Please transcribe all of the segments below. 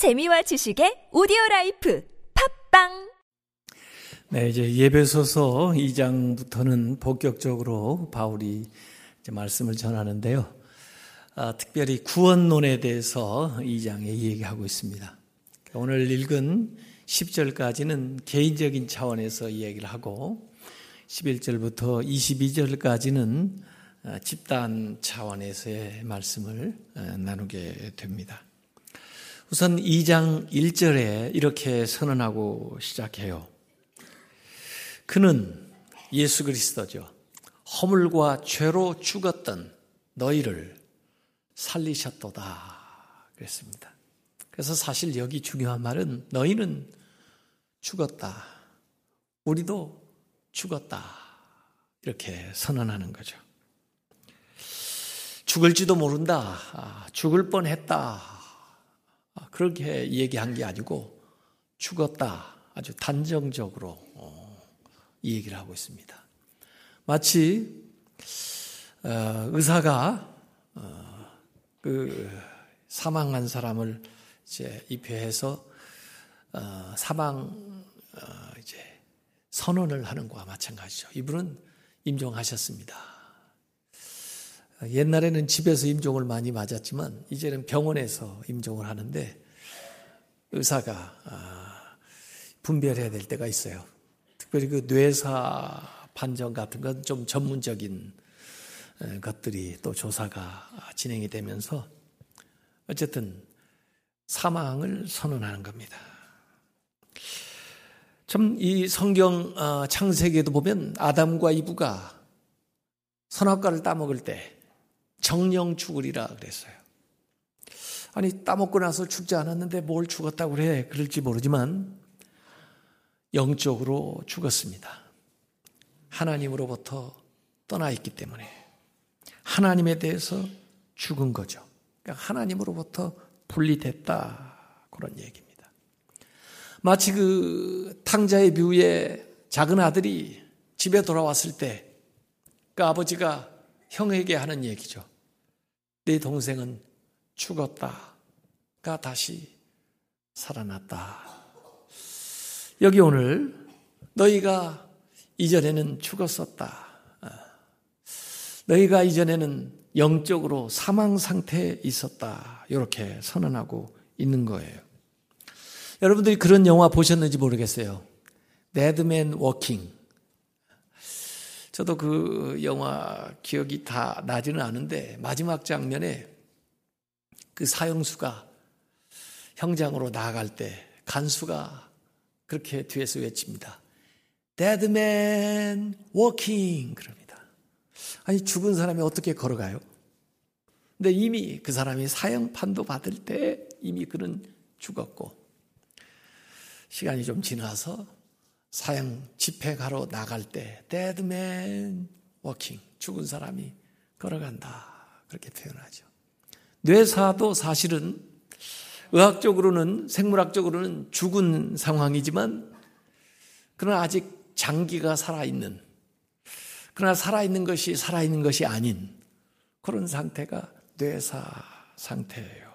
재미와 지식의 오디오 life 팟빵 네, 이제 에베소서 2장부터는 본격적으로 바울이 말씀을 전하는데요. 아, 특별히 구원론에 대해서 2장에 얘기하고 있습니다. 오늘 읽은 10절까지는 개인적인 차원에서 이야기를 하고 11절부터 22절까지는 아, 집단 차원에서의 말씀을 아, 나누게 됩니다. 우선 2장 1절에 이렇게 선언하고 시작해요. 그는 예수 그리스도죠. 허물과 죄로 죽었던 너희를 살리셨도다. 그랬습니다. 그래서 사실 여기 중요한 말은 너희는 죽었다. 우리도 죽었다. 이렇게 선언하는 거죠. 죽을지도 모른다. 아, 죽을 뻔 했다. 아, 그렇게 얘기한 게 아니고 죽었다. 아주 단정적으로 어, 이 얘기를 하고 있습니다. 마치 어, 의사가 어, 그 사망한 사람을 이제 입회해서 사망 이제 선언을 하는 것과 마찬가지죠. 이분은 임종하셨습니다. 옛날에는 집에서 임종을 많이 맞았지만 이제는 병원에서 임종을 하는데 의사가 아, 분별해야 될 때가 있어요. 특별히 그 뇌사 판정 같은 건 좀 전문적인 것들이 또 조사가 진행이 되면서 어쨌든 사망을 선언하는 겁니다. 참 이 성경 어, 창세기에도 보면 아담과 이브가 선악과를 따먹을 때 정령 죽으리라 그랬어요. 아니 따먹고 나서 죽지 않았는데 뭘 죽었다고 그래 그럴지 모르지만 영적으로 죽었습니다. 하나님으로부터 떠나 있기 때문에 하나님에 대해서 죽은 거죠. 그러니까 하나님으로부터 분리됐다 그런 얘기입니다. 마치 그 탕자의 묘에 작은 아들이 집에 돌아왔을 때 그 아버지가 형에게 하는 얘기죠. 내 동생은 죽었다가 다시 살아났다. 여기 오늘 너희가 이전에는 죽었었다. 너희가 이전에는 영적으로 사망 상태에 있었다. 이렇게 선언하고 있는 거예요. 여러분들이 그런 영화 보셨는지 모르겠어요. Dead Man Walking. 저도 그 영화 기억이 다 나지는 않은데 마지막 장면에 그 사형수가 형장으로 나아갈 때 간수가 그렇게 뒤에서 외칩니다. Dead man walking 그럽니다. 아니 죽은 사람이 어떻게 걸어가요? 근데 이미 그 사람이 사형 판도 받을 때 이미 그는 죽었고 시간이 좀 지나서 사형 집회 가로 나갈 때 man walking 죽은 사람이 걸어간다 그렇게 표현하죠. 뇌사도 사실은 의학적으로는 생물학적으로는 죽은 상황이지만 그러나 아직 장기가 살아 있는 그러나 살아 있는 것이 살아 있는 것이 아닌 그런 상태가 뇌사 상태예요.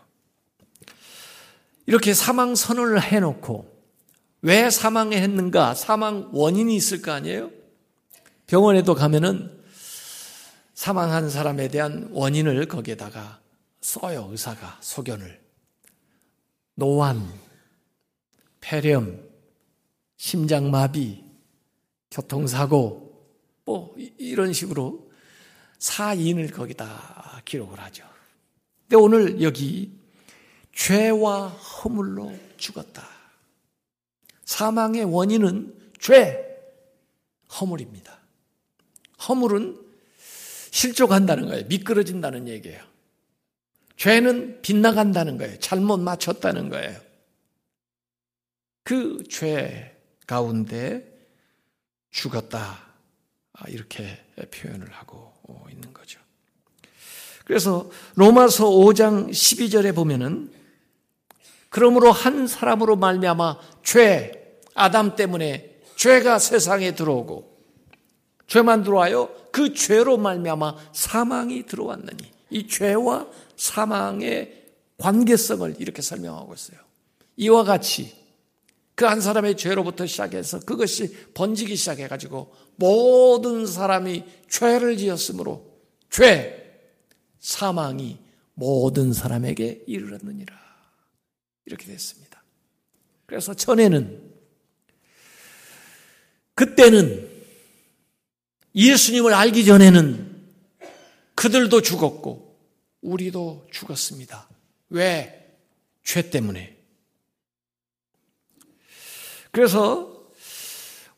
이렇게 사망 선언을 해놓고 왜 사망했는가? 사망 원인이 있을 거 아니에요? 병원에도 가면은 사망한 사람에 대한 원인을 거기에다가 써요, 의사가 소견을. 노환, 폐렴, 심장마비, 교통사고, 뭐, 이런 식으로 사인을 거기다 기록을 하죠. 근데 오늘 여기 죄와 허물로 죽었다. 사망의 원인은 죄, 허물입니다. 허물은 실족한다는 거예요. 미끄러진다는 얘기예요. 죄는 빗나간다는 거예요. 잘못 맞췄다는 거예요. 그 죄 가운데 죽었다. 아, 이렇게 표현을 하고 있는 거죠. 그래서 로마서 5장 12절에 보면은 그러므로 한 사람으로 말미암아 죄 아담 때문에 죄가 세상에 들어오고 죄만 들어와요. 그 죄로 말미암아 사망이 들어왔느니 이 죄와 사망의 관계성을 이렇게 설명하고 있어요. 이와 같이 그 한 사람의 죄로부터 시작해서 그것이 번지기 시작해 가지고 모든 사람이 죄를 지었으므로 죄, 사망이 모든 사람에게 이르렀느니라. 이렇게 됐습니다. 그래서 전에는 그때는 예수님을 알기 전에는 그들도 죽었고 우리도 죽었습니다. 왜? 죄 때문에. 그래서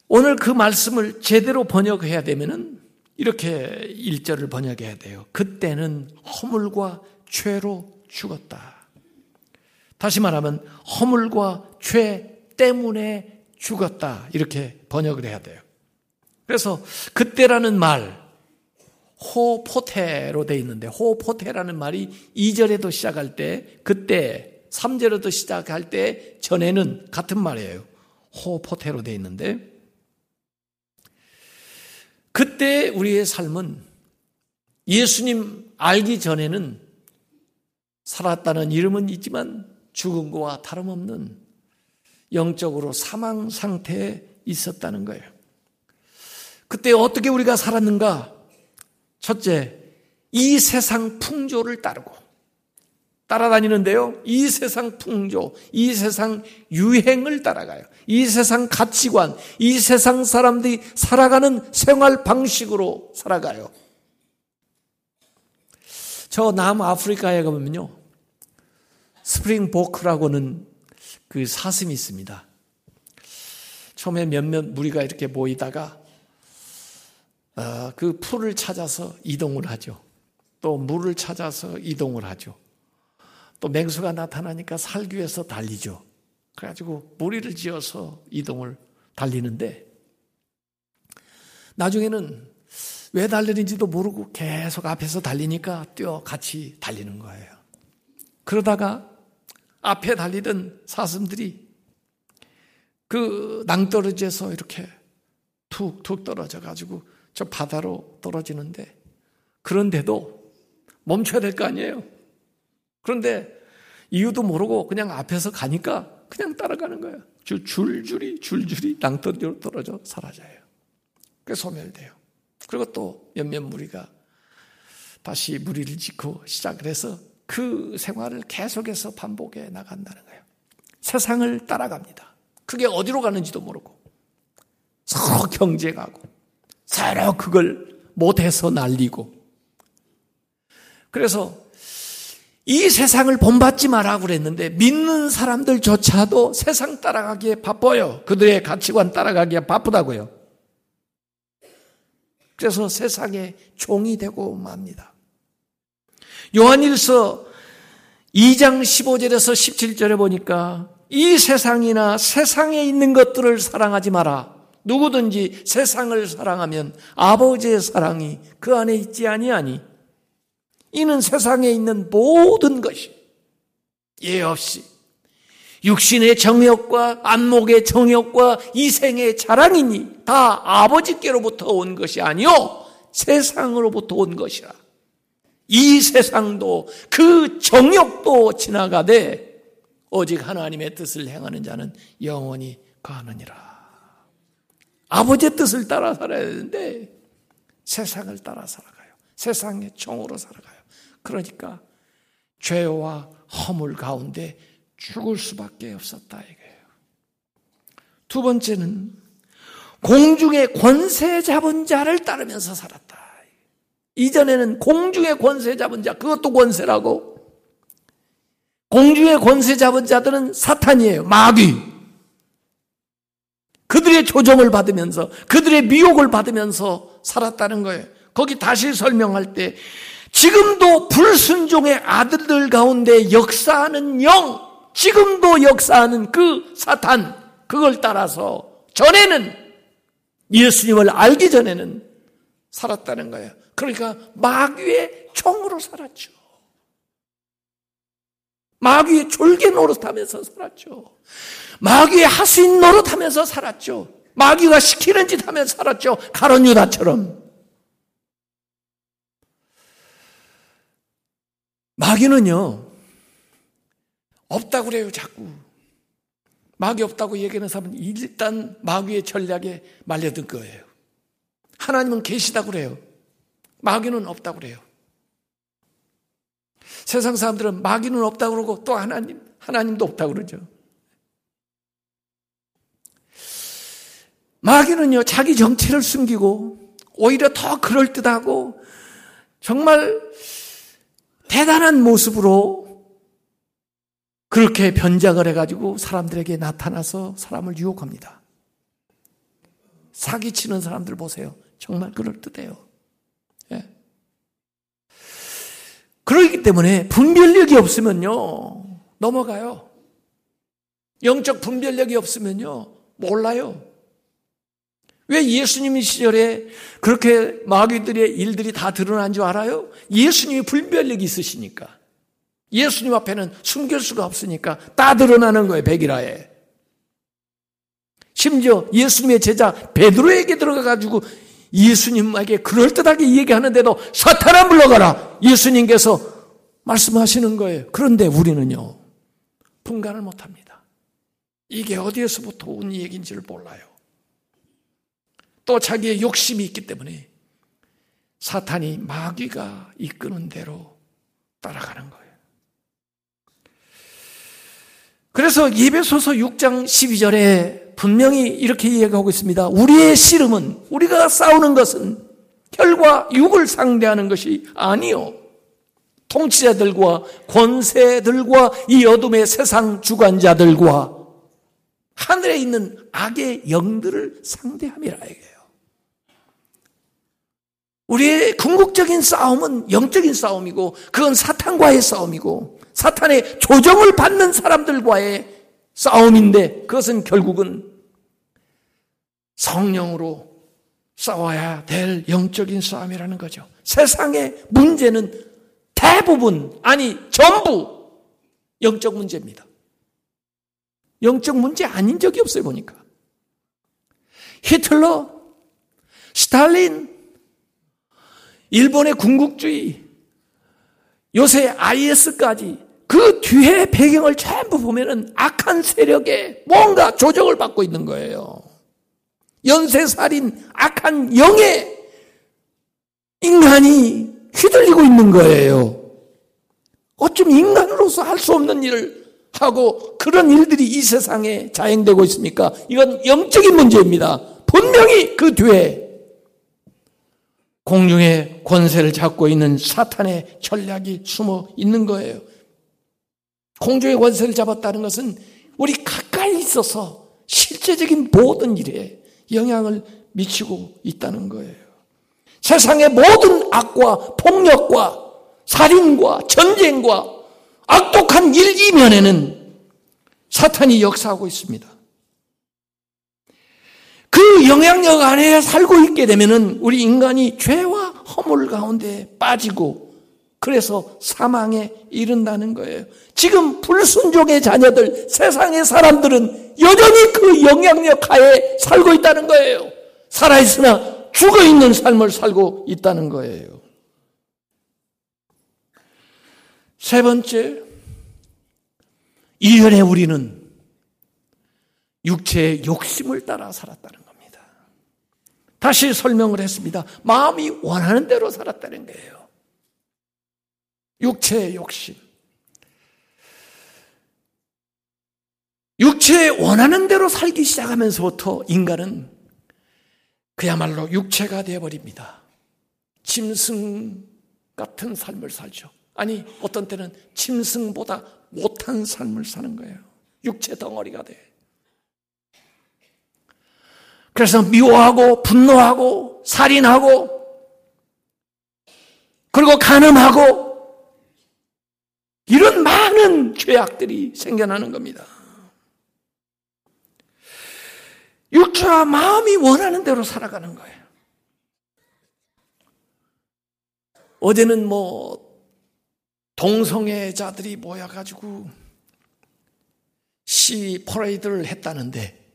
오늘 그 말씀을 제대로 번역해야 되면은 이렇게 일절을 번역해야 돼요. 그때는 허물과 죄로 죽었다. 다시 말하면 허물과 죄 때문에 죽었다. 이렇게 번역을 해야 돼요. 그래서 그때라는 말 호포테로 돼 있는데 호포테라는 말이 2절에도 시작할 때 그때 3절에도 시작할 때 전에는 같은 말이에요. 호포테로 돼 있는데 그때 우리의 삶은 예수님 알기 전에는 살았다는 이름은 있지만 죽은 거와 다름없는 영적으로 사망 상태에 있었다는 거예요. 그때 어떻게 우리가 살았는가? 첫째, 이 세상 풍조를 따르고 따라다니는데요. 이 세상 풍조, 이 세상 유행을 따라가요. 이 세상 가치관, 이 세상 사람들이 살아가는 생활 방식으로 살아가요. 저 남아프리카에 가면요. 스프링보크라고는 그 사슴이 있습니다. 처음에 몇몇 무리가 이렇게 모이다가 어, 그 풀을 찾아서 이동을 하죠. 또 물을 찾아서 이동을 하죠. 또 맹수가 나타나니까 살기 위해서 달리죠. 그래가지고 무리를 지어서 이동을 달리는데 나중에는 왜 달리는지도 모르고 계속 앞에서 달리니까 뛰어 같이 달리는 거예요. 그러다가 앞에 달리던 사슴들이 그 낭떠러지에서 이렇게 툭툭 떨어져 가지고 저 바다로 떨어지는데 그런데도 멈춰야 될 거 아니에요. 그런데 이유도 모르고 그냥 앞에서 가니까 그냥 따라가는 거예요. 줄줄이 줄줄이 낭떠러지로 떨어져 사라져요. 그 소멸돼요. 그리고 또 몇몇 무리가 다시 무리를 짓고 시작을 해서 그 생활을 계속해서 반복해 나간다는 거예요. 세상을 따라갑니다. 그게 어디로 가는지도 모르고 서로 경쟁하고 서로 그걸 못해서 날리고 그래서 이 세상을 본받지 마라 그랬는데 믿는 사람들조차도 세상 따라가기에 바빠요. 그들의 가치관 따라가기에 바쁘다고요. 그래서 세상의 종이 되고 맙니다. 요한일서 2장 15절에서 17절에 보니까 이 세상이나 세상에 있는 것들을 사랑하지 마라. 누구든지 세상을 사랑하면 아버지의 사랑이 그 안에 있지 아니하니 이는 세상에 있는 모든 것이 예 없이 육신의 정욕과 안목의 정욕과 이생의 자랑이니 다 아버지께로부터 온 것이 아니요 세상으로부터 온 것이라. 이 세상도 그 정욕도 지나가되 오직 하나님의 뜻을 행하는 자는 영원히 가느니라. 아버지의 뜻을 따라 살아야 되는데 세상을 따라 살아가요. 세상의 종으로 살아가요. 그러니까 죄와 허물 가운데 죽을 수밖에 없었다 이거예요. 두 번째는 공중의 권세 잡은 자를 따르면서 살았다. 이전에는 공중의 권세 잡은 자, 그것도 권세라고. 공중의 권세 잡은 자들은 사탄이에요. 마귀. 그들의 조정을 받으면서, 그들의 미혹을 받으면서 살았다는 거예요. 거기 다시 설명할 때, 지금도 불순종의 아들들 가운데 역사하는 영, 지금도 역사하는 그 사탄, 그걸 따라서 전에는 예수님을 알기 전에는 살았다는 거예요. 그러니까 마귀의 총으로 살았죠. 마귀의 졸개 노릇하면서 살았죠. 마귀의 하수인 노릇하면서 살았죠. 마귀가 시키는 짓 하면서 살았죠. 가론 유다처럼. 마귀는요, 없다고 그래요, 자꾸. 마귀 없다고 얘기하는 사람은 일단 마귀의 전략에 말려든 거예요. 하나님은 계시다고 그래요. 마귀는 없다고 그래요. 세상 사람들은 마귀는 없다고 그러고 또 하나님, 하나님도 없다고 그러죠. 마귀는요, 자기 정체를 숨기고 오히려 더 그럴듯하고 정말 대단한 모습으로 그렇게 변장을 해가지고 사람들에게 나타나서 사람을 유혹합니다. 사기치는 사람들 보세요. 정말 그럴듯해요. 예. 그러기 때문에 분별력이 없으면요, 넘어가요. 영적 분별력이 없으면요, 몰라요. 왜 예수님 시절에 그렇게 마귀들의 일들이 다 드러난 줄 알아요? 예수님이 분별력이 있으시니까. 예수님 앞에는 숨길 수가 없으니까 다 드러나는 거예요, 백일화에. 심지어 예수님의 제자 베드로에게 들어가 가지고 예수님에게 그럴듯하게 얘기하는데도 사탄아 물러가라! 예수님께서 말씀하시는 거예요. 그런데 우리는요, 분간을 못합니다. 이게 어디에서부터 온 얘기인지를 몰라요. 또 자기의 욕심이 있기 때문에 사탄이 마귀가 이끄는 대로 따라가는 거예요. 그래서 예배소서 6장 12절에 분명히 이렇게 이야기하고 있습니다. 우리의 씨름은 우리가 싸우는 것은 혈과 육을 상대하는 것이 아니요. 통치자들과 권세들과 이 어둠의 세상 주관자들과 하늘에 있는 악의 영들을 상대함이라 이게요. 우리의 궁극적인 싸움은 영적인 싸움이고 그건 사탄과의 싸움이고 사탄의 조정을 받는 사람들과의 싸움인데 그것은 결국은 성령으로 싸워야 될 영적인 싸움이라는 거죠. 세상의 문제는 대부분, 아니, 전부 영적 문제입니다. 영적 문제 아닌 적이 없어요, 보니까. 히틀러, 스탈린, 일본의 군국주의, 요새 IS까지 그 뒤에 배경을 전부 보면은 악한 세력에 뭔가 조정을 받고 있는 거예요. 연쇄살인, 악한 영에 인간이 휘둘리고 있는 거예요. 어쩜 인간으로서 할 수 없는 일을 하고 그런 일들이 이 세상에 자행되고 있습니까? 이건 영적인 문제입니다. 분명히 그 뒤에 공중의 권세를 잡고 있는 사탄의 전략이 숨어 있는 거예요. 공중의 권세를 잡았다는 것은 우리 가까이 있어서 실제적인 모든 일에 영향을 미치고 있다는 거예요. 세상의 모든 악과 폭력과 살인과 전쟁과 악독한 일 이면에는 사탄이 역사하고 있습니다. 그 영향력 안에 살고 있게 되면은 우리 인간이 죄와 허물 가운데 빠지고 그래서 사망에 이른다는 거예요. 지금 불순종의 자녀들, 세상의 사람들은 여전히 그 영향력 하에 살고 있다는 거예요. 살아있으나 죽어 있는 삶을 살고 있다는 거예요. 세 번째, 이전에 우리는 육체의 욕심을 따라 살았다는 겁니다. 다시 설명을 했습니다. 마음이 원하는 대로 살았다는 거예요. 육체의 욕심. 육체에 원하는 대로 살기 시작하면서부터 인간은 그야말로 육체가 되어버립니다. 짐승 같은 삶을 살죠. 아니, 어떤 때는 짐승보다 못한 삶을 사는 거예요. 육체 덩어리가 돼. 그래서 미워하고, 분노하고, 살인하고, 그리고 가늠하고, 이런 많은 죄악들이 생겨나는 겁니다. 육체와 마음이 원하는 대로 살아가는 거예요. 어제는 뭐 동성애자들이 모여가지고 시 퍼레이드를 했다는데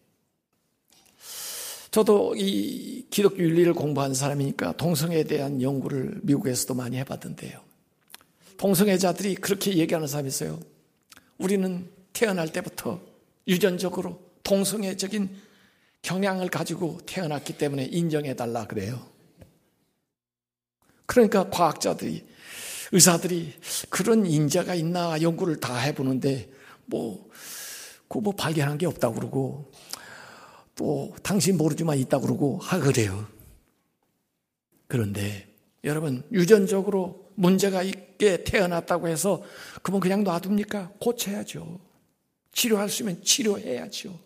저도 이 기독교 윤리를 공부한 사람이니까 동성애에 대한 연구를 미국에서도 많이 해봤던데요. 동성애자들이 그렇게 얘기하는 사람이 있어요. 우리는 태어날 때부터 유전적으로 동성애적인 경향을 가지고 태어났기 때문에 인정해달라 그래요. 그러니까 과학자들이, 의사들이 그런 인자가 있나 연구를 다 해보는데 뭐, 그뭐 발견한 게 없다고 그러고 또 당신 모르지만 있다고 그러고 하 그래요. 그런데 여러분 유전적으로 문제가 있게 태어났다고 해서 그분 그냥 놔둡니까? 고쳐야죠. 치료할 수 있으면 치료해야죠.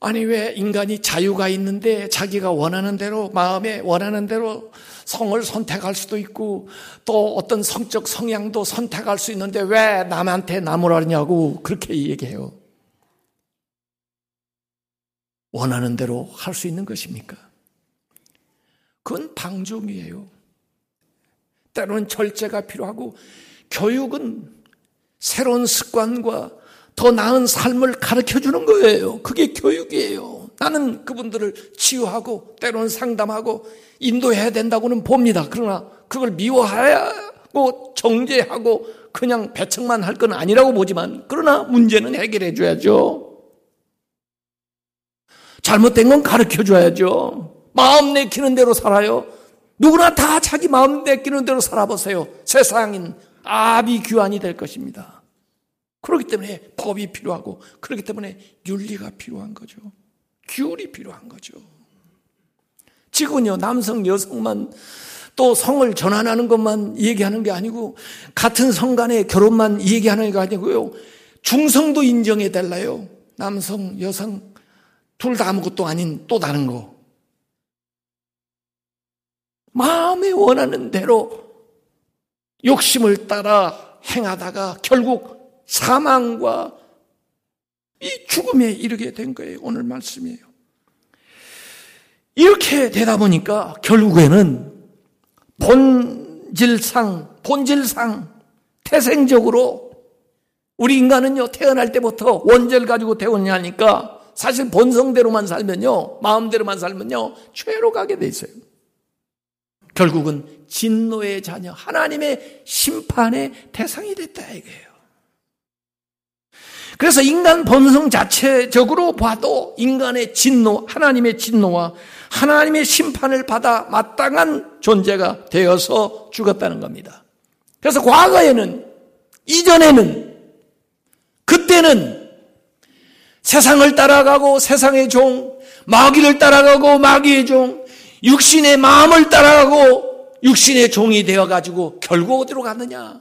아니 왜 인간이 자유가 있는데 자기가 원하는 대로 마음에 원하는 대로 성을 선택할 수도 있고 또 어떤 성적 성향도 선택할 수 있는데 왜 남한테 나무라냐고 그렇게 얘기해요. 원하는 대로 할 수 있는 것입니까? 그건 방종이에요. 때로는 절제가 필요하고 교육은 새로운 습관과 더 나은 삶을 가르쳐 주는 거예요. 그게 교육이에요. 나는 그분들을 치유하고 때로는 상담하고 인도해야 된다고는 봅니다. 그러나 그걸 미워하고 정죄하고 그냥 배척만 할 건 아니라고 보지만 그러나 문제는 해결해 줘야죠. 잘못된 건 가르쳐 줘야죠. 마음 내키는 대로 살아요. 누구나 다 자기 마음 내키는 대로 살아보세요. 세상인 아비규환이 될 것입니다. 그렇기 때문에 법이 필요하고 그렇기 때문에 윤리가 필요한 거죠. 규율이 필요한 거죠. 지금은요 남성 여성만 또 성을 전환하는 것만 얘기하는 게 아니고 같은 성 간의 결혼만 얘기하는 게 아니고요 중성도 인정해 달라요. 남성 여성 둘 다 아무것도 아닌 또 다른 거. 마음에 원하는 대로 욕심을 따라 행하다가 결국 사망과 이 죽음에 이르게 된 거예요. 오늘 말씀이에요. 이렇게 되다 보니까 결국에는 본질상, 본질상, 태생적으로 우리 인간은요, 태어날 때부터 원죄를 가지고 태어나니까 사실 본성대로만 살면요, 마음대로만 살면요, 죄로 가게 돼 있어요. 결국은 진노의 자녀, 하나님의 심판의 대상이 됐다 이거예요. 그래서 인간 본성 자체적으로 봐도 인간의 진노, 하나님의 진노와 하나님의 심판을 받아 마땅한 존재가 되어서 죽었다는 겁니다. 그래서 과거에는, 이전에는, 그때는 세상을 따라가고 세상의 종, 마귀를 따라가고 마귀의 종, 육신의 마음을 따라가고 육신의 종이 되어가지고 결국 어디로 갔느냐?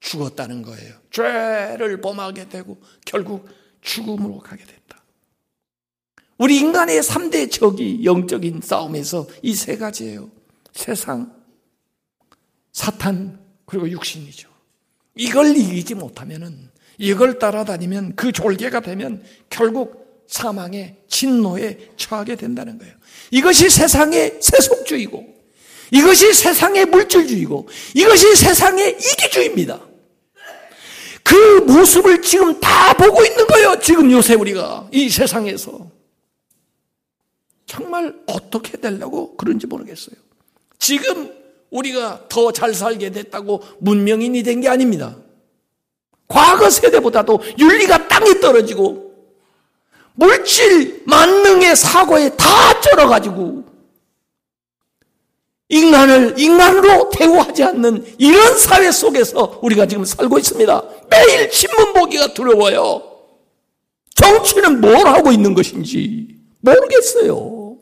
죽었다는 거예요. 죄를 범하게 되고 결국 죽음으로 가게 됐다. 우리 인간의 3대 적이 영적인 싸움에서 이 세 가지예요. 세상, 사탄, 그리고 육신이죠. 이걸 이기지 못하면은 이걸 따라다니면 그 졸개가 되면 결국 사망의 진노에 처하게 된다는 거예요. 이것이 세상의 세속주의고 이것이 세상의 물질주의고 이것이 세상의 이기주의입니다. 그 모습을 지금 다 보고 있는 거예요. 지금 요새 우리가 이 세상에서. 정말 어떻게 되려고 그런지 모르겠어요. 지금 우리가 더 잘 살게 됐다고 문명인이 된 게 아닙니다. 과거 세대보다도 윤리가 땅에 떨어지고 물질 만능의 사고에 다 쩔어가지고 인간을 인간으로 대우하지 않는 이런 사회 속에서 우리가 지금 살고 있습니다. 매일 신문 보기가 두려워요. 정치는 뭘 하고 있는 것인지 모르겠어요.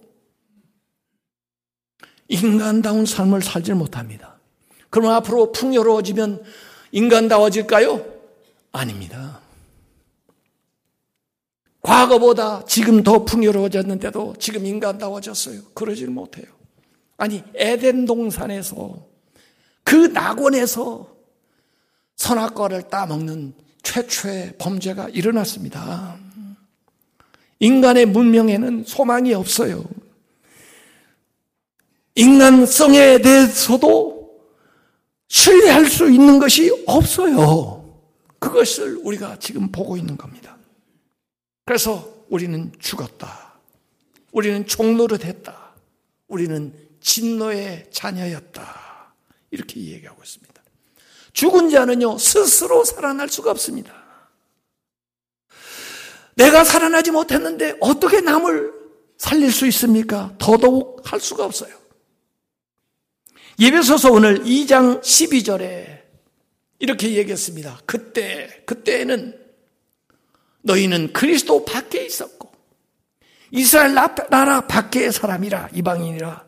인간다운 삶을 살지 못합니다. 그럼 앞으로 풍요로워지면 인간다워질까요? 아닙니다. 과거보다 지금 더 풍요로워졌는데도 지금 인간다워졌어요. 그러질 못해요. 아니, 에덴 동산에서 그 낙원에서 선악과를 따먹는 최초의 범죄가 일어났습니다. 인간의 문명에는 소망이 없어요. 인간성에 대해서도 신뢰할 수 있는 것이 없어요. 그것을 우리가 지금 보고 있는 겁니다. 그래서 우리는 죽었다. 우리는 종노릇했다. 우리는 진노의 자녀였다. 이렇게 얘기하고 있습니다. 죽은 자는요, 스스로 살아날 수가 없습니다. 내가 살아나지 못했는데 어떻게 남을 살릴 수 있습니까? 더더욱 할 수가 없어요. 예배소서 오늘 2장 12절에 이렇게 얘기했습니다. 그때, 그때에는 너희는 그리스도 밖에 있었고, 이스라엘 나라 밖의 사람이라, 이방인이라,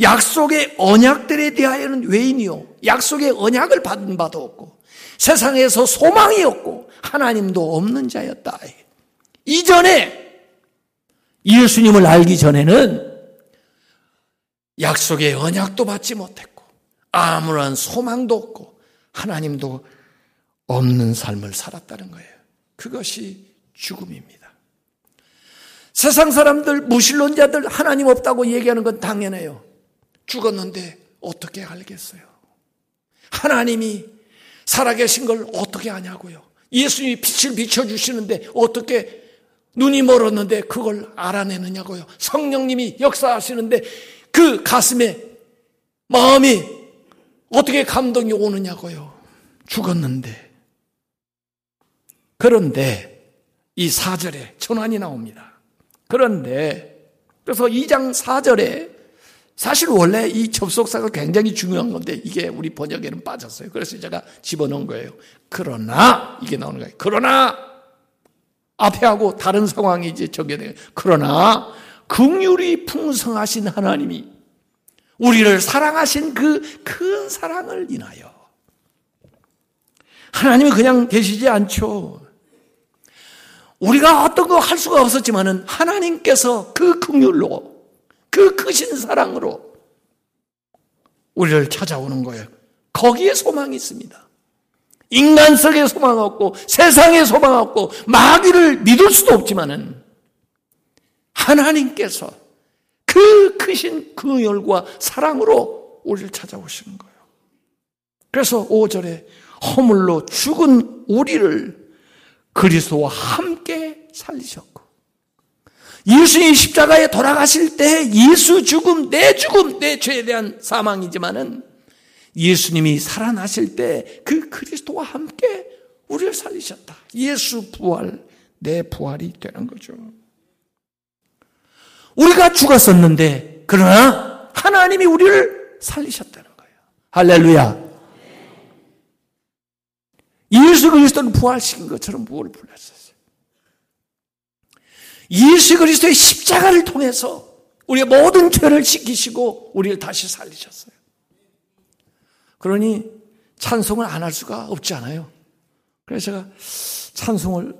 약속의 언약들에 대하여는 외인이요. 약속의 언약을 받은 바도 없고, 세상에서 소망이 없고, 하나님도 없는 자였다. 이전에, 예수님을 알기 전에는 약속의 언약도 받지 못했고, 아무런 소망도 없고, 하나님도 없는 삶을 살았다는 거예요. 그것이 죽음입니다. 세상 사람들, 무신론자들 하나님 없다고 얘기하는 건 당연해요. 죽었는데 어떻게 알겠어요? 하나님이 살아계신 걸 어떻게 아냐고요? 예수님이 빛을 비춰주시는데 어떻게 눈이 멀었는데 그걸 알아내느냐고요? 성령님이 역사하시는데 그 가슴에 마음이 어떻게 감동이 오느냐고요? 죽었는데. 그런데 이 4절에 전환이 나옵니다. 그런데 그래서 2장 4절에 사실 원래 이 접속사가 굉장히 중요한 건데 이게 우리 번역에는 빠졌어요. 그래서 제가 집어넣은 거예요. 그러나 이게 나오는 거예요. 그러나 앞에 하고 다른 상황이 이제 전개돼요. 그러나 긍휼이 풍성하신 하나님이 우리를 사랑하신 그 큰 사랑을 인하여 하나님이 그냥 계시지 않죠. 우리가 어떤 거 할 수가 없었지만은 하나님께서 그 긍휼로 그 크신 사랑으로 우리를 찾아오는 거예요. 거기에 소망이 있습니다. 인간 속에 소망 없고 세상에 소망 없고 마귀를 믿을 수도 없지만은 하나님께서 그 크신 긍휼과 사랑으로 우리를 찾아오시는 거예요. 그래서 5절에 허물로 죽은 우리를 그리스도와 함께 살리셨고 예수님 십자가에 돌아가실 때 예수 죽음, 내 죽음, 내 죄에 대한 사망이지만은 예수님이 살아나실 때 그 그리스도와 함께 우리를 살리셨다. 예수 부활, 내 부활이 되는 거죠. 우리가 죽었었는데, 그러나 하나님이 우리를 살리셨다는 거예요. 할렐루야. 예수 그리스도는 부활시킨 것처럼 부활을 불렀어요. 예수 그리스도의 십자가를 통해서 우리의 모든 죄를 지키시고 우리를 다시 살리셨어요. 그러니 찬송을 안 할 수가 없지 않아요. 그래서 제가 찬송을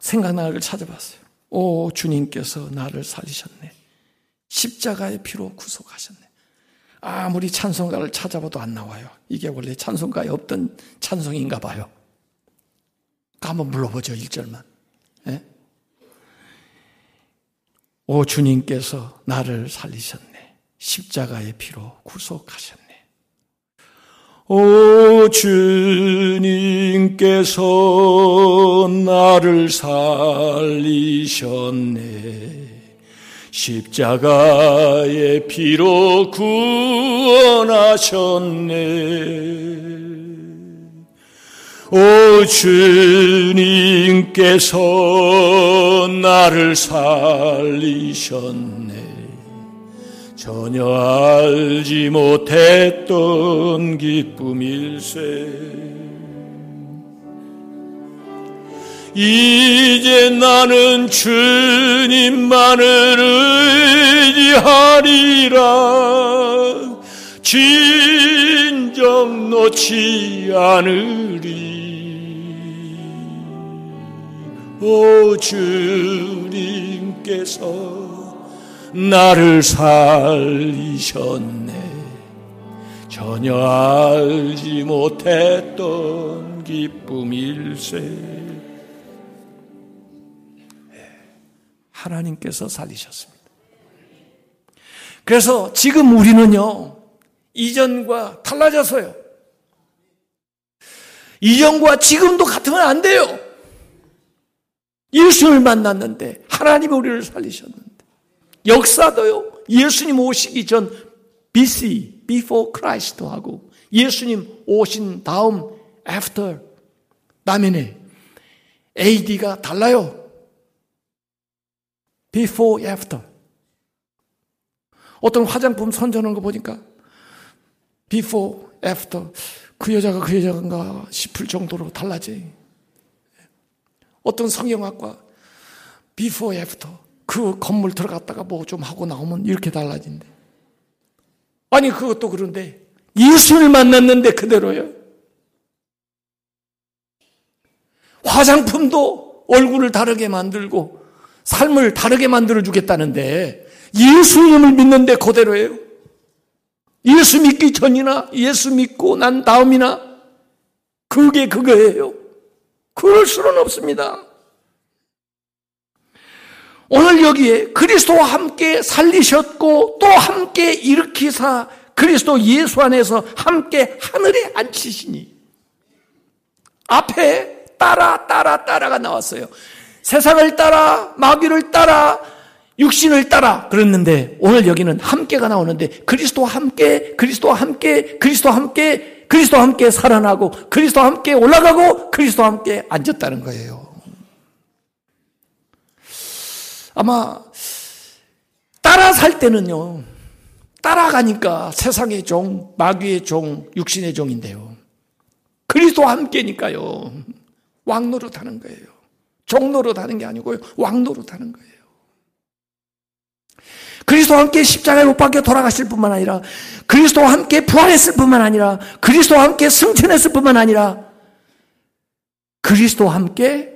생각나는 걸 찾아봤어요. 오 주님께서 나를 살리셨네. 십자가의 피로 구속하셨네. 아무리 찬송가를 찾아봐도 안 나와요. 이게 원래 찬송가에 없던 찬송인가 봐요. 한번 불러보죠, 1절만. 예? 오 주님께서 나를 살리셨네. 십자가의 피로 구속하셨네. 오 주님께서 나를 살리셨네. 십자가의 피로 구원하셨네. 오 주님께서 나를 살리셨네. 전혀 알지 못했던 기쁨일세. 이제 나는 주님만을 의지하리라 진정 놓지 않으리. 오 주님께서 나를 살리셨네. 전혀 알지 못했던 기쁨일세. 하나님께서 살리셨습니다. 그래서 지금 우리는요, 이전과 달라졌어요. 이전과 지금도 같으면 안 돼요. 예수를 만났는데 하나님이 우리를 살리셨는데 역사도요. 예수님 오시기 전 BC, before Christ 하고 예수님 오신 다음 after 다음에 AD가 달라요. before, after. 어떤 화장품 선전하는 거 보니까 before, after. 그 여자가 그 여자인가 싶을 정도로 달라지. 어떤 성형학과 before, after. 그 건물 들어갔다가 뭐 좀 하고 나오면 이렇게 달라진대. 아니, 그것도 그런데 예수를 만났는데 그대로요. 화장품도 얼굴을 다르게 만들고 삶을 다르게 만들어 주겠다는데 예수님을 믿는데 그대로예요. 예수 믿기 전이나 예수 믿고 난 다음이나 그게 그거예요. 그럴 수는 없습니다. 오늘 여기에 그리스도와 함께 살리셨고 또 함께 일으키사 그리스도 예수 안에서 함께 하늘에 앉히시니 앞에 따라 따라 따라가 나왔어요. 세상을 따라 마귀를 따라 육신을 따라 그랬는데 오늘 여기는 함께가 나오는데 그리스도와 함께 그리스도와 함께 그리스도와 함께 그리스도와 함께 살아나고 그리스도와 함께 올라가고 그리스도와 함께 앉았다는 거예요. 아마 따라 살 때는요. 따라가니까 세상의 종, 마귀의 종, 육신의 종인데요. 그리스도와 함께니까요. 왕노릇 하는 거예요. 종노릇 하는 게 아니고요. 왕노릇 하는 거예요. 그리스도와 함께 십자가에 못 박혀 돌아가실 뿐만 아니라 그리스도와 함께 부활했을 뿐만 아니라 그리스도와 함께 승천했을 뿐만 아니라 그리스도와 함께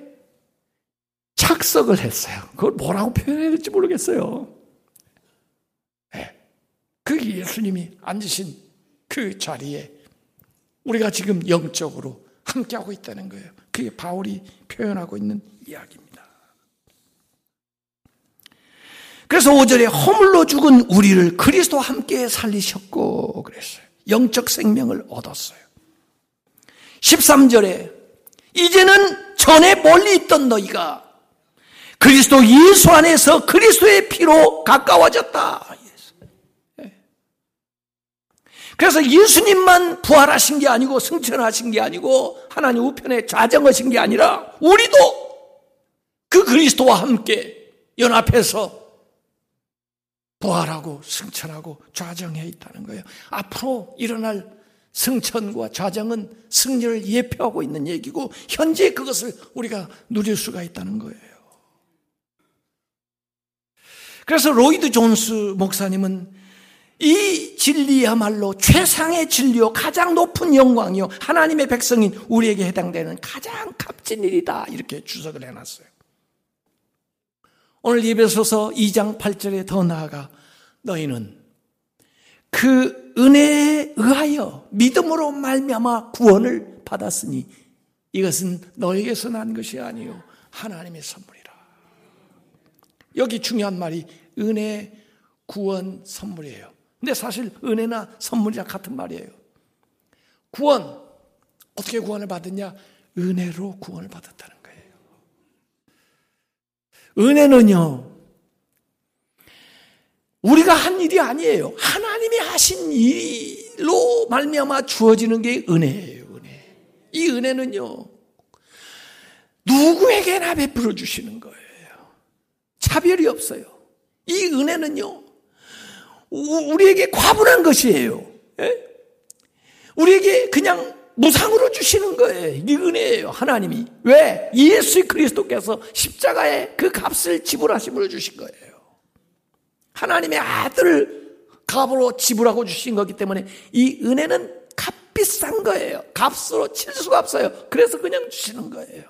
착석을 했어요. 그걸 뭐라고 표현해야 될지 모르겠어요. 네. 그 예수님이 앉으신 그 자리에 우리가 지금 영적으로 함께하고 있다는 거예요. 그게 바울이 표현하고 있는 이야기입니다. 그래서 5절에 허물로 죽은 우리를 그리스도와 함께 살리셨고 그랬어요. 영적 생명을 얻었어요. 13절에 이제는 전에 멀리 있던 너희가 그리스도 예수 안에서 그리스도의 피로 가까워졌다. 예. 그래서 예수님만 부활하신 게 아니고 승천하신 게 아니고 하나님 우편에 좌정하신 게 아니라 우리도 그 그리스도와 함께 연합해서 부활하고 승천하고 좌정해 있다는 거예요. 앞으로 일어날 승천과 좌정은 승리를 예표하고 있는 얘기고 현재 그것을 우리가 누릴 수가 있다는 거예요. 그래서 로이드 존스 목사님은 이 진리야말로 최상의 진리요, 가장 높은 영광이요, 하나님의 백성인 우리에게 해당되는 가장 값진 일이다. 이렇게 주석을 해놨어요. 오늘 예배소서 2장 8절에 더 나아가 너희는 그 은혜에 의하여 믿음으로 말미암아 구원을 받았으니 이것은 너에게서 난 것이 아니요 하나님의 선물이라. 여기 중요한 말이 은혜, 구원, 선물이에요. 근데 사실 은혜나 선물이랑 같은 말이에요. 구원, 어떻게 구원을 받았냐? 은혜로 구원을 받았다는. 은혜는요, 우리가 한 일이 아니에요. 하나님이 하신 일로 말미암아 주어지는 게 은혜예요. 은혜. 이 은혜는요, 누구에게나 베풀어 주시는 거예요. 차별이 없어요. 이 은혜는요, 우리에게 과분한 것이에요. 예? 우리에게 그냥 무상으로 주시는 거예요. 이 은혜예요. 하나님이. 왜? 예수 그리스도께서 십자가에 그 값을 지불하심으로 주신 거예요. 하나님의 아들을 값으로 지불하고 주신 거기 때문에 이 은혜는 값비싼 거예요. 값으로 칠 수가 없어요. 그래서 그냥 주시는 거예요.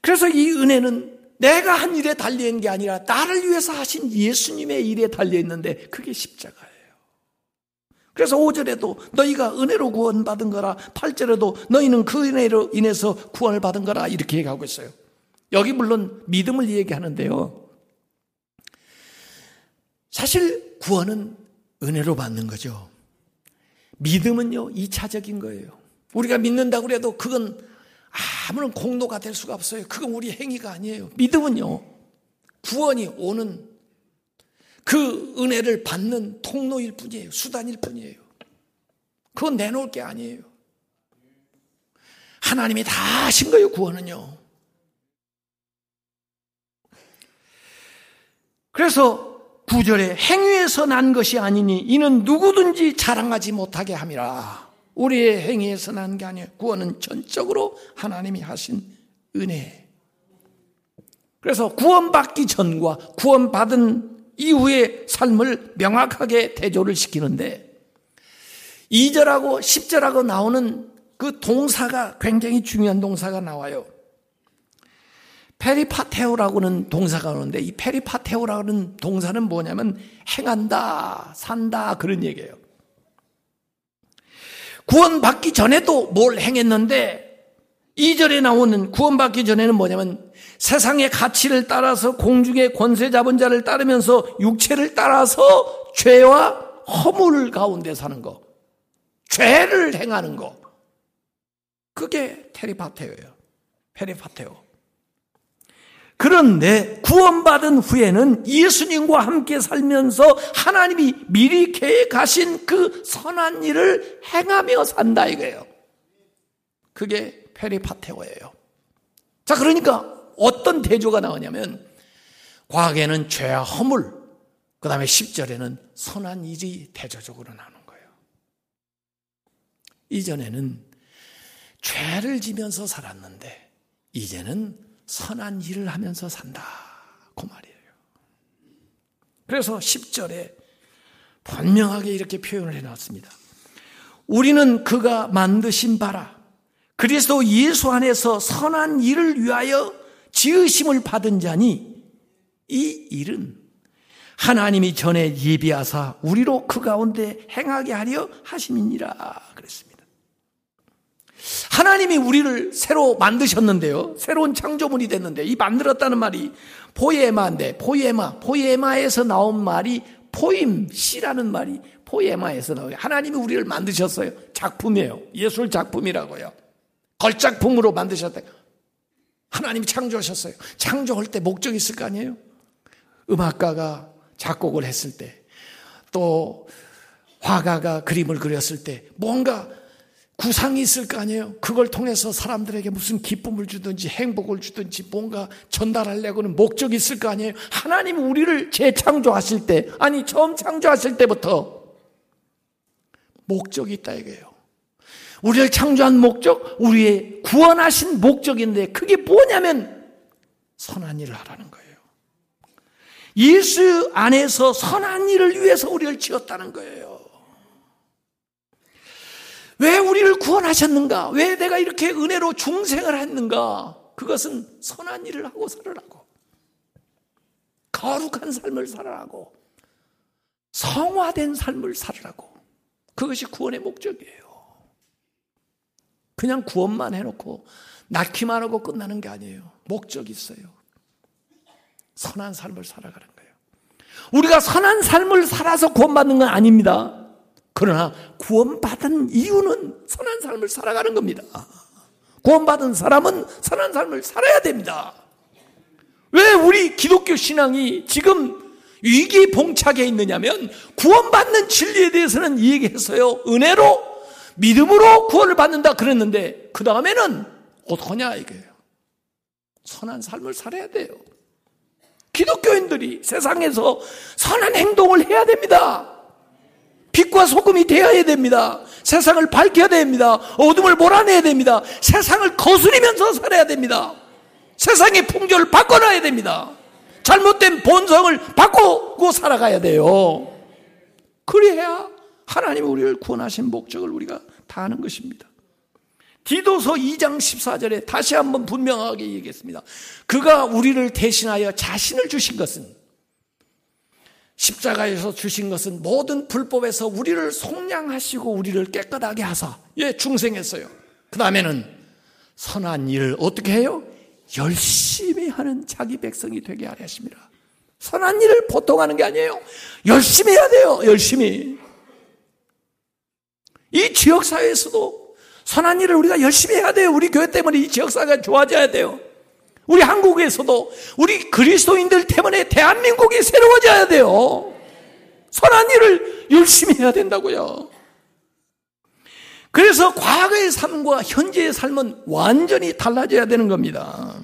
그래서 이 은혜는 내가 한 일에 달려 있는 게 아니라 나를 위해서 하신 예수님의 일에 달려 있는데 그게 십자가예요. 그래서 5절에도 너희가 은혜로 구원받은 거라 8절에도 너희는 그 은혜로 인해서 구원을 받은 거라 이렇게 얘기하고 있어요. 여기 물론 믿음을 얘기하는데요. 사실 구원은 은혜로 받는 거죠. 믿음은요, 2차적인 거예요. 우리가 믿는다고 해도 그건 아무런 공로가 될 수가 없어요. 그건 우리 행위가 아니에요. 믿음은요, 구원이 오는 그 은혜를 받는 통로일 뿐이에요. 수단일 뿐이에요. 그건 내놓을 게 아니에요. 하나님이 다 하신 거예요, 구원은요. 그래서 구절에 행위에서 난 것이 아니니 이는 누구든지 자랑하지 못하게 함이라. 우리의 행위에서 난 게 아니에요. 구원은 전적으로 하나님이 하신 은혜. 그래서 구원받기 전과 구원받은 이후의 삶을 명확하게 대조를 시키는데 2절하고 10절하고 나오는 그 동사가 굉장히 중요한 동사가 나와요. 페리파테오라고는 동사가 오는데 이 페리파테오라는 동사는 뭐냐면 행한다, 산다 그런 얘기예요. 구원받기 전에도 뭘 행했는데 2절에 나오는 구원받기 전에는 뭐냐면 세상의 가치를 따라서 공중의 권세 잡은 자를 따르면서 육체를 따라서 죄와 허물 가운데 사는 거. 죄를 행하는 거. 그게 테리파테오예요. 페리파테오. 그런데 구원받은 후에는 예수님과 함께 살면서 하나님이 미리 계획하신 그 선한 일을 행하며 산다 이거예요. 그게 페리파테오예요. 자, 그러니까 어떤 대조가 나오냐면 과학에는 죄와 허물, 그 다음에 10절에는 선한 일이 대조적으로 나오는 거예요. 이전에는 죄를 지면서 살았는데 이제는 선한 일을 하면서 산다. 그 말이에요. 그래서 10절에 분명하게 이렇게 표현을 해놨습니다. 우리는 그가 만드신 바라 그리스도 예수 안에서 선한 일을 위하여 지으심을 받은 자니 이 일은 하나님이 전에 예비하사 우리로 그 가운데 행하게 하려 하심이니라 그랬습니다. 하나님이 우리를 새로 만드셨는데요. 새로운 창조물이 됐는데 이 만들었다는 말이 포에마인데 포에마, 포에마에서 나온 말이 포임, 시라는 말이 포에마에서 나와요. 하나님이 우리를 만드셨어요. 작품이에요. 예술 작품이라고요. 걸작품으로 만드셨다. 하나님이 창조하셨어요. 창조할 때 목적이 있을 거 아니에요? 음악가가 작곡을 했을 때, 또 화가가 그림을 그렸을 때, 뭔가 구상이 있을 거 아니에요? 그걸 통해서 사람들에게 무슨 기쁨을 주든지 행복을 주든지 뭔가 전달하려고는 목적이 있을 거 아니에요? 하나님 우리를 재창조하실 때, 아니, 처음 창조하실 때부터 목적이 있다 이거예요. 우리를 창조한 목적, 우리의 구원하신 목적인데 그게 뭐냐면 선한 일을 하라는 거예요. 예수 안에서 선한 일을 위해서 우리를 지었다는 거예요. 왜 우리를 구원하셨는가? 왜 내가 이렇게 은혜로 중생을 했는가? 그것은 선한 일을 하고 살으라고. 거룩한 삶을 살아라고. 성화된 삶을 살으라고. 그것이 구원의 목적이에요. 그냥 구원만 해놓고 낳기만 하고 끝나는 게 아니에요. 목적이 있어요. 선한 삶을 살아가는 거예요. 우리가 선한 삶을 살아서 구원받는 건 아닙니다. 그러나 구원받은 이유는 선한 삶을 살아가는 겁니다. 구원받은 사람은 선한 삶을 살아야 됩니다. 왜 우리 기독교 신앙이 지금 위기 봉착해 있느냐면 구원받는 진리에 대해서는 얘기했어요. 은혜로 믿음으로 구원을 받는다 그랬는데 그 다음에는 어떡하냐 이거예요. 선한 삶을 살아야 돼요. 기독교인들이 세상에서 선한 행동을 해야 됩니다. 빛과 소금이 되어야 됩니다. 세상을 밝혀야 됩니다. 어둠을 몰아내야 됩니다. 세상을 거스리면서 살아야 됩니다. 세상의 풍조를 바꿔놔야 됩니다. 잘못된 본성을 바꾸고 살아가야 돼요. 그래야 하나님 우리를 구원하신 목적을 우리가 다 하는 것입니다. 디도서 2장 14절에 다시 한번 분명하게 얘기했습니다. 그가 우리를 대신하여 자신을 주신 것은 십자가에서 주신 것은 모든 불법에서 우리를 속량하시고 우리를 깨끗하게 하사 예 중생했어요. 그 다음에는 선한 일을 어떻게 해요? 열심히 하는 자기 백성이 되게 하려 하십니다. 선한 일을 보통 하는 게 아니에요. 열심히 해야 돼요. 열심히. 이 지역사회에서도 선한 일을 우리가 열심히 해야 돼요. 우리 교회 때문에 이 지역사회가 좋아져야 돼요. 우리 한국에서도 우리 그리스도인들 때문에 대한민국이 새로워져야 돼요. 선한 일을 열심히 해야 된다고요. 그래서 과거의 삶과 현재의 삶은 완전히 달라져야 되는 겁니다.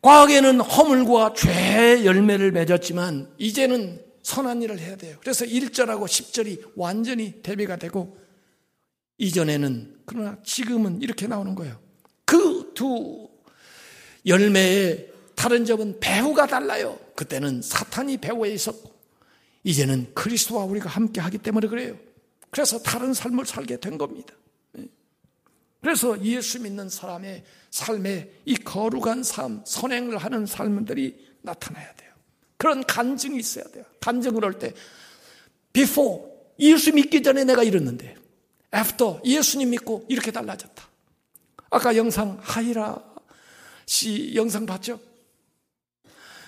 과거에는 허물과 죄의 열매를 맺었지만 이제는 선한 일을 해야 돼요. 그래서 1절하고 10절이 완전히 대비가 되고 이전에는 그러나 지금은 이렇게 나오는 거예요. 그 두 열매의 다른 점은 배후가 달라요. 그때는 사탄이 배후에 있었고 이제는 그리스도와 우리가 함께 하기 때문에 그래요. 그래서 다른 삶을 살게 된 겁니다. 네. 그래서 예수 믿는 사람의 삶에 이 거룩한 삶, 선행을 하는 삶들이 나타나야 돼요. 그런 간증이 있어야 돼요. 간증을 할 때, before, 예수 믿기 전에 내가 이랬는데, after, 예수님 믿고 이렇게 달라졌다. 아까 영상, 하이라 씨 영상 봤죠?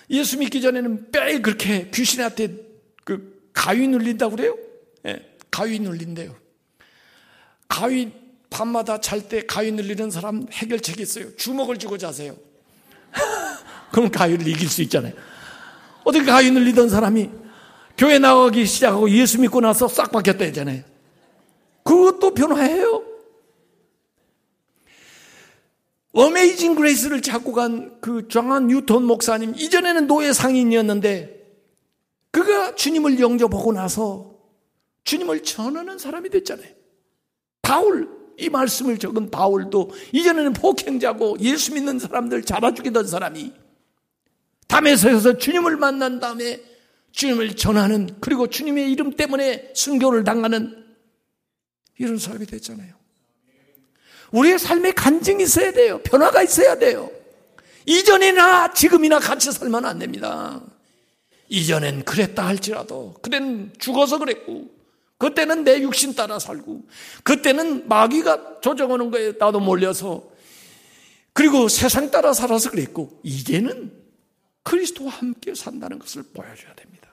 예수 믿기 전에는 뼈에 그렇게 귀신한테 그 가위 눌린다고 그래요? 예, 가위 눌린대요. 가위 밤마다 잘 때 가위 눌리는 사람 해결책이 있어요. 주먹을 쥐고 자세요. 그럼 가위를 이길 수 있잖아요. 어떻게 가위 눌리던 사람이 교회 나가기 시작하고 예수 믿고 나서 싹 바뀌었다 했잖아요. 그것도 변화해요. 어메이징 그레이스를 찾고 간 그 정한 뉴턴 목사님, 이전에는 노예 상인이었는데, 그가 주님을 영접하고 나서 주님을 전하는 사람이 됐잖아요. 바울, 이 말씀을 적은 바울도 이전에는 폭행자고 예수 믿는 사람들 잡아 죽이던 사람이 담에서에서 주님을 만난 다음에 주님을 전하는 그리고 주님의 이름 때문에 순교를 당하는 이런 사람이 됐잖아요. 우리의 삶에 간증이 있어야 돼요. 변화가 있어야 돼요. 이전이나 지금이나 같이 살면 안 됩니다. 이전엔 그랬다 할지라도, 그때는 죽어서 그랬고, 그때는 내 육신 따라 살고, 그때는 마귀가 조정하는 거에 나도 몰려서, 그리고 세상 따라 살아서 그랬고, 이제는 그리스도와 함께 산다는 것을 보여줘야 됩니다.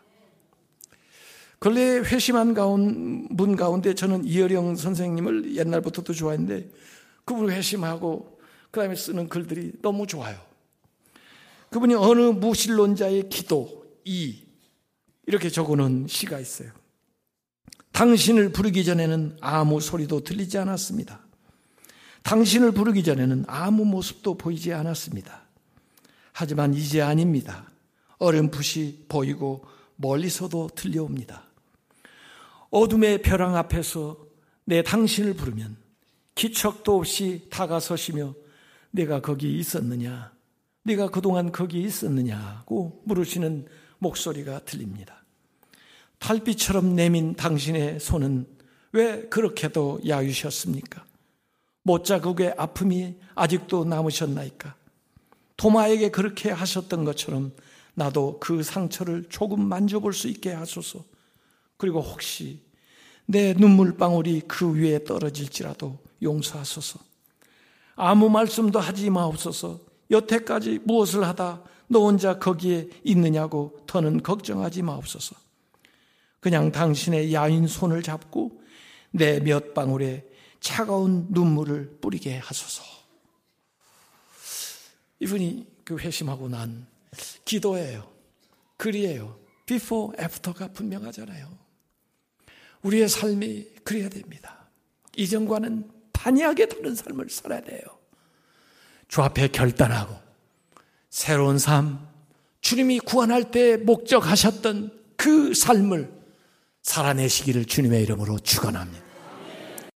근래 회심한 가운, 분 가운데 저는 이어령 선생님을 옛날부터도 좋아했는데, 그분 회심하고 그 다음에 쓰는 글들이 너무 좋아요. 그분이 어느 무신론자의 기도 이 이렇게 적어놓은 시가 있어요. 당신을 부르기 전에는 아무 소리도 들리지 않았습니다. 당신을 부르기 전에는 아무 모습도 보이지 않았습니다. 하지만 이제 아닙니다. 어렴풋이 보이고 멀리서도 들려옵니다. 어둠의 벼랑 앞에서 내 당신을 부르면 기척도 없이 다가서시며 내가 거기 있었느냐? 네가 그동안 거기 있었느냐고 물으시는 목소리가 들립니다. 달빛처럼 내민 당신의 손은 왜 그렇게도 야유셨습니까? 못자국의 아픔이 아직도 남으셨나이까? 도마에게 그렇게 하셨던 것처럼 나도 그 상처를 조금 만져볼 수 있게 하소서. 그리고 혹시 내 눈물방울이 그 위에 떨어질지라도 용서하소서. 아무 말씀도 하지 마옵소서. 여태까지 무엇을 하다 너 혼자 거기에 있느냐고 더는 걱정하지 마옵소서. 그냥 당신의 야인 손을 잡고 내 몇 방울에 차가운 눈물을 뿌리게 하소서. 이분이 그 회심하고 난 기도예요. 글이에요. before, after가 분명하잖아요. 우리의 삶이 그래야 됩니다. 이전과는 판이하게 다른 삶을 살아야 돼요. 주 앞에 결단하고 새로운 삶, 주님이 구원할 때 목적하셨던 그 삶을 살아내시기를 주님의 이름으로 축원합니다.